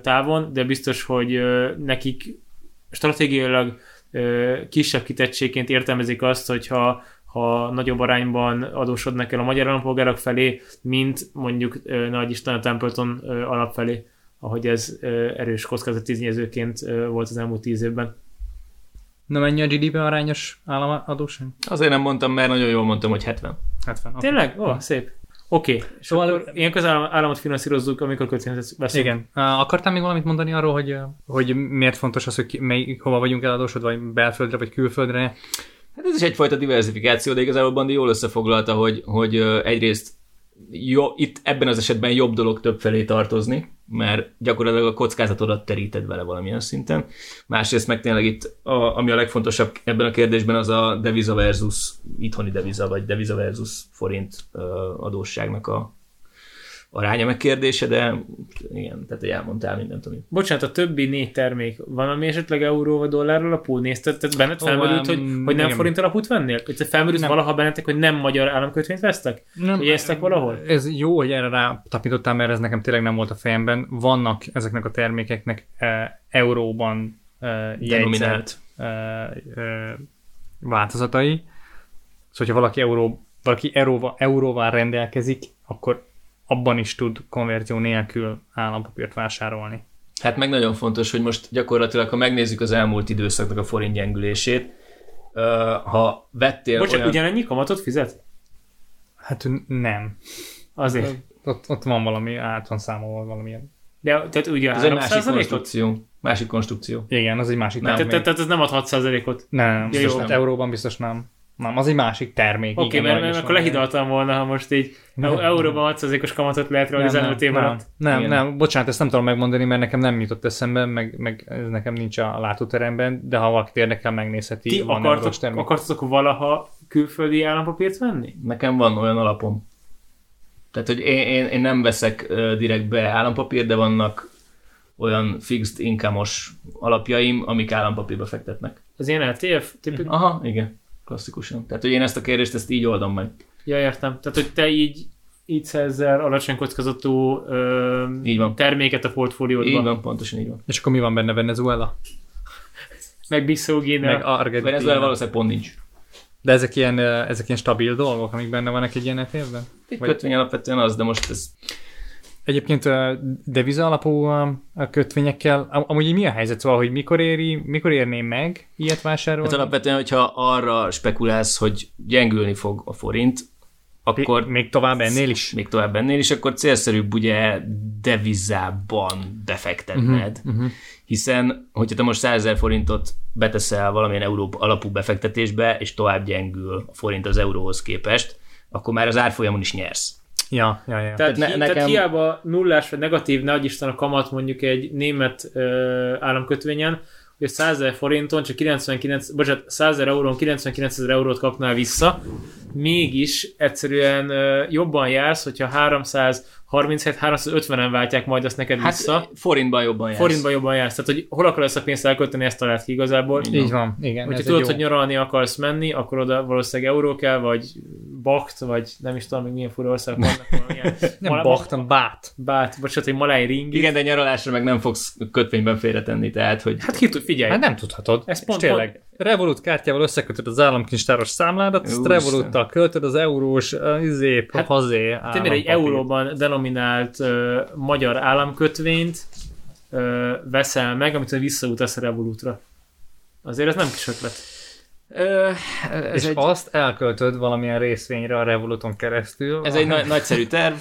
távon, de biztos, hogy nekik stratégiailag kisebb kitettségként értelmezik azt, hogyha ha nagyobb arányban adósodnak el a magyar állampolgárok felé, mint mondjuk Nagy Isten a Templeton alap felé, ahogy ez erős kockázatiznyezőként ö, volt az elmúlt tíz évben. Na mennyi a GDP arányos államadóság? Azért nem mondtam, mert nagyon jól mondtam, hogy 70. 70. Okay. Tényleg? Ó, oh, szép. Oké, okay. és Szóval- akkor ilyenkor az állam, államot finanszírozzuk, amikor költségvetet veszünk. Igen. Akartál még valamit mondani arról, hogy, hogy miért fontos az, hogy ki, mely, hova vagyunk eladósodva, vagy belföldre, vagy külföldre? Hát ez is egyfajta diversifikáció, de igazából Bandi jól összefoglalta, hogy, hogy egyrészt jó, itt ebben az esetben jobb dolog több felé tartozni, mert gyakorlatilag a kockázatodat teríted vele valamilyen szinten. Másrészt meg tényleg itt, a, ami a legfontosabb ebben a kérdésben, az a deviza versus itthoni deviza, vagy deviza versus forint adósságnak a aránya meg kérdése, de igen, tehát hogy elmondtál mindent, ami Bocsánat, a többi négy termék van, ami esetleg euró vagy dollár alapú? Nézted? Tehát benned felmerült, hogy, hogy nem igen. forint alapút vennél? Vagy te felmerült Nem. valaha bennetek, hogy nem magyar államkötvényt vesztek? Nem, Jegyeztek valahol? Ez jó, hogy erre rátapítottál, mert ez nekem tényleg nem volt a fejemben. Vannak ezeknek a termékeknek e, euróban e, jegyzett e, e, változatai. Szóval, hogyha valaki, euró, valaki euróval, euróval rendelkezik, akkor abban is tud konverzió nélkül állampapírt vásárolni. Hát meg nagyon fontos, hogy most gyakorlatilag, ha megnézzük az elmúlt időszaknak a forint gyengülését, ha vettél Bocsánat, olyan... ugyanennyi kamatot fizet? Hát nem. Azért. Ott, ott van valami, át van számolva valamilyen. De tehát ugye Ez egy másik 3%-ot? konstrukció. Másik konstrukció. Igen, az egy másik Nem, Tehát, termék. tehát ez nem ad 6%-ot. Nem, biztos jó. nem. euróban biztos nem. Nem, az egy másik termék. Oké, okay, mert, mert akkor lehidaltam volna, ha most így Nem. euróban 6%-os kamatot lehet nem, realizálni nem, nem, nem, Igen. nem, bocsánat, ezt nem tudom megmondani, mert nekem nem jutott eszembe, meg, meg ez nekem nincs a látóteremben, de ha valakit érdekel, megnézheti. Ti van akartok, termék. akartatok valaha külföldi állampapírt venni? Nekem van olyan alapom. Tehát, hogy én, én, én nem veszek uh, direktbe állampapírt, de vannak olyan fixed income-os alapjaim, amik állampapírba fektetnek. Az ilyen LTF tipikus? Aha, igen, klasszikusan. Tehát, hogy én ezt a kérdést ezt így oldom meg. Ja, értem. Tehát, hogy te így így szerzel alacsony kockázatú ö, Így van. terméket a portfóliódba. Így van, pontosan így van. És akkor mi van benne Venezuela? Meg Bissau Meg Guinea. Argentina. Venezuela valószínűleg pont nincs. De ezek ilyen, ezek ilyen stabil dolgok, amik benne vannak egy ilyen ETF-ben? Egy Vagy- kötvény alapvetően az, de most ez Egyébként deviza alapú a kötvényekkel, am- amúgy így mi a helyzet, szóval, hogy mikor éri, mikor érném meg ilyet vásárolni? Hát alapvetően, hogyha arra spekulálsz, hogy gyengülni fog a forint, akkor Még tovább ennél is? még tovább ennél, és akkor célszerűbb ugye devizában befektetned. Uh-huh, uh-huh. Hiszen, hogyha te most 100 ezer forintot beteszel valamilyen euró alapú befektetésbe, és tovább gyengül a forint az euróhoz képest, akkor már az árfolyamon is nyersz. Ja, ja, ja. Tehát, ne- hi- nekem- tehát hiába nullás vagy negatív, ne adj Isten a kamat mondjuk egy német ö, államkötvényen, hogy 100 ezer forinton csak 99, bocsánat, 100 ezer eurón 99 ezer eurót kapnál vissza, mégis egyszerűen ö, jobban jársz, hogyha 337, 350-en váltják majd azt neked Hát vissza. forintban jobban jársz. Forintban jobban jársz. Tehát, hogy hol akarod ezt a pénzt elkölteni, ezt talált ki igazából. Így van, igen. Hogyha tudod, egy hogy jó. nyaralni akarsz menni, akkor oda valószínűleg euró kell, vagy bakt, vagy nem is tudom, még milyen fura országok vannak. valamilyen- Nem Mala- Bacht, hanem Bát. Bát, bocsánat, egy maláj ringi. Igen, de nyaralásra meg nem fogsz kötvényben félretenni, tehát, hogy Hát ki tud, figyelj. Hát nem tudhatod. Ez pont- pont, tényleg. Revolut kártyával összekötöd az államkincstáros számládat, azt Úristen. Revoluttal költöd az eurós, uh, izé, Hát, hát, hazé Te mire egy euróban denominált ö, magyar államkötvényt ö, veszel meg, amit visszautasz a Revolutra. Azért ez nem kis ötlet. Ö, ez És egy, azt elköltöd valamilyen részvényre a Revoluton keresztül. ez egy nagy, nagyszerű terv.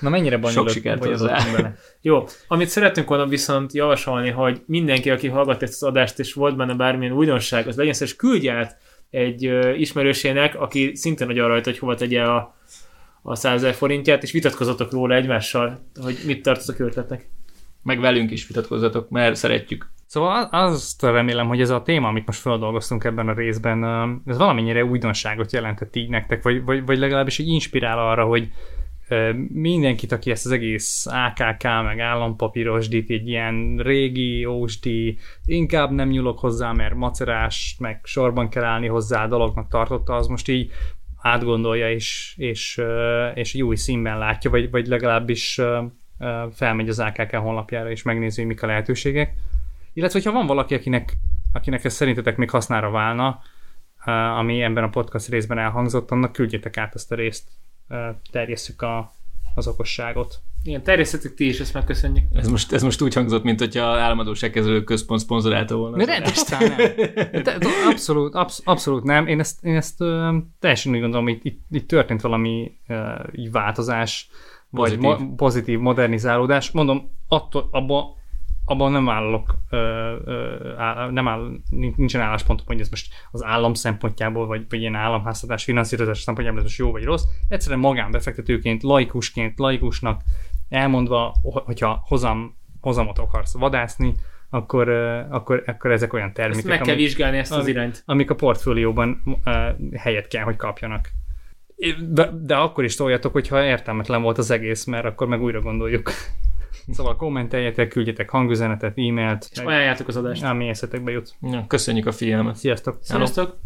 Na mennyire bonyolult, sikert bonyolultunk hozzá. bele. Jó, amit szeretünk volna viszont javasolni, hogy mindenki, aki hallgat ezt az adást, és volt benne bármilyen újdonság, az legyen szíves, küldj át egy ö, ismerősének, aki szintén nagyon rajta, hogy hova tegye a, a 100 ezer forintját, és vitatkozatok róla egymással, hogy mit tartotok ötletnek. Meg velünk is vitatkozzatok, mert szeretjük. Szóval azt remélem, hogy ez a téma, amit most feldolgoztunk ebben a részben, ez valamennyire újdonságot jelentett így nektek, vagy, vagy, vagy legalábbis így inspirál arra, hogy mindenkit, aki ezt az egész AKK, meg állampapírosdit, egy ilyen régi ósdi, inkább nem nyúlok hozzá, mert macerás, meg sorban kell állni hozzá dolognak tartotta, az most így átgondolja és, és, és új színben látja, vagy, vagy legalábbis felmegy az AKK honlapjára és megnézi, hogy mik a lehetőségek. Illetve, hogyha van valaki, akinek, akinek ez szerintetek még hasznára válna, ami ebben a podcast részben elhangzott, annak küldjétek át ezt a részt, terjesszük a, az okosságot. Igen, terjesztetek ti is, ezt megköszönjük. Ez most, ez most úgy hangzott, mint hogyha államadóságkezelő központ szponzorálta volna. De nem, totál nem. De, de, abszolút, absz, abszolút nem. Én ezt, én ezt uh, teljesen úgy gondolom, hogy itt, itt történt valami uh, így változás, vagy Pozitív. Mo- pozitív modernizálódás. Mondom, attól, abban abban nem állok, ö, ö, áll, nem áll, nincsen álláspontom, hogy ez most az állam szempontjából, vagy, vagy ilyen államháztatás finanszírozás szempontjából ez most jó vagy rossz. Egyszerűen magánbefektetőként, laikusként, laikusnak elmondva, hogyha hozam, hozamot akarsz vadászni, akkor, akkor, akkor ezek olyan Ezt termékek, meg kell amik, vizsgálni ezt az irányt. amik a portfólióban uh, helyet kell, hogy kapjanak. De, de akkor is szóljatok, hogyha értelmetlen volt az egész, mert akkor meg újra gondoljuk. Szóval kommenteljetek, küldjetek hangüzenetet, e-mailt, És ajánljátok az adást. ami eszetekbe jut. Ja, köszönjük a figyelmet. Sziasztok! Sziasztok!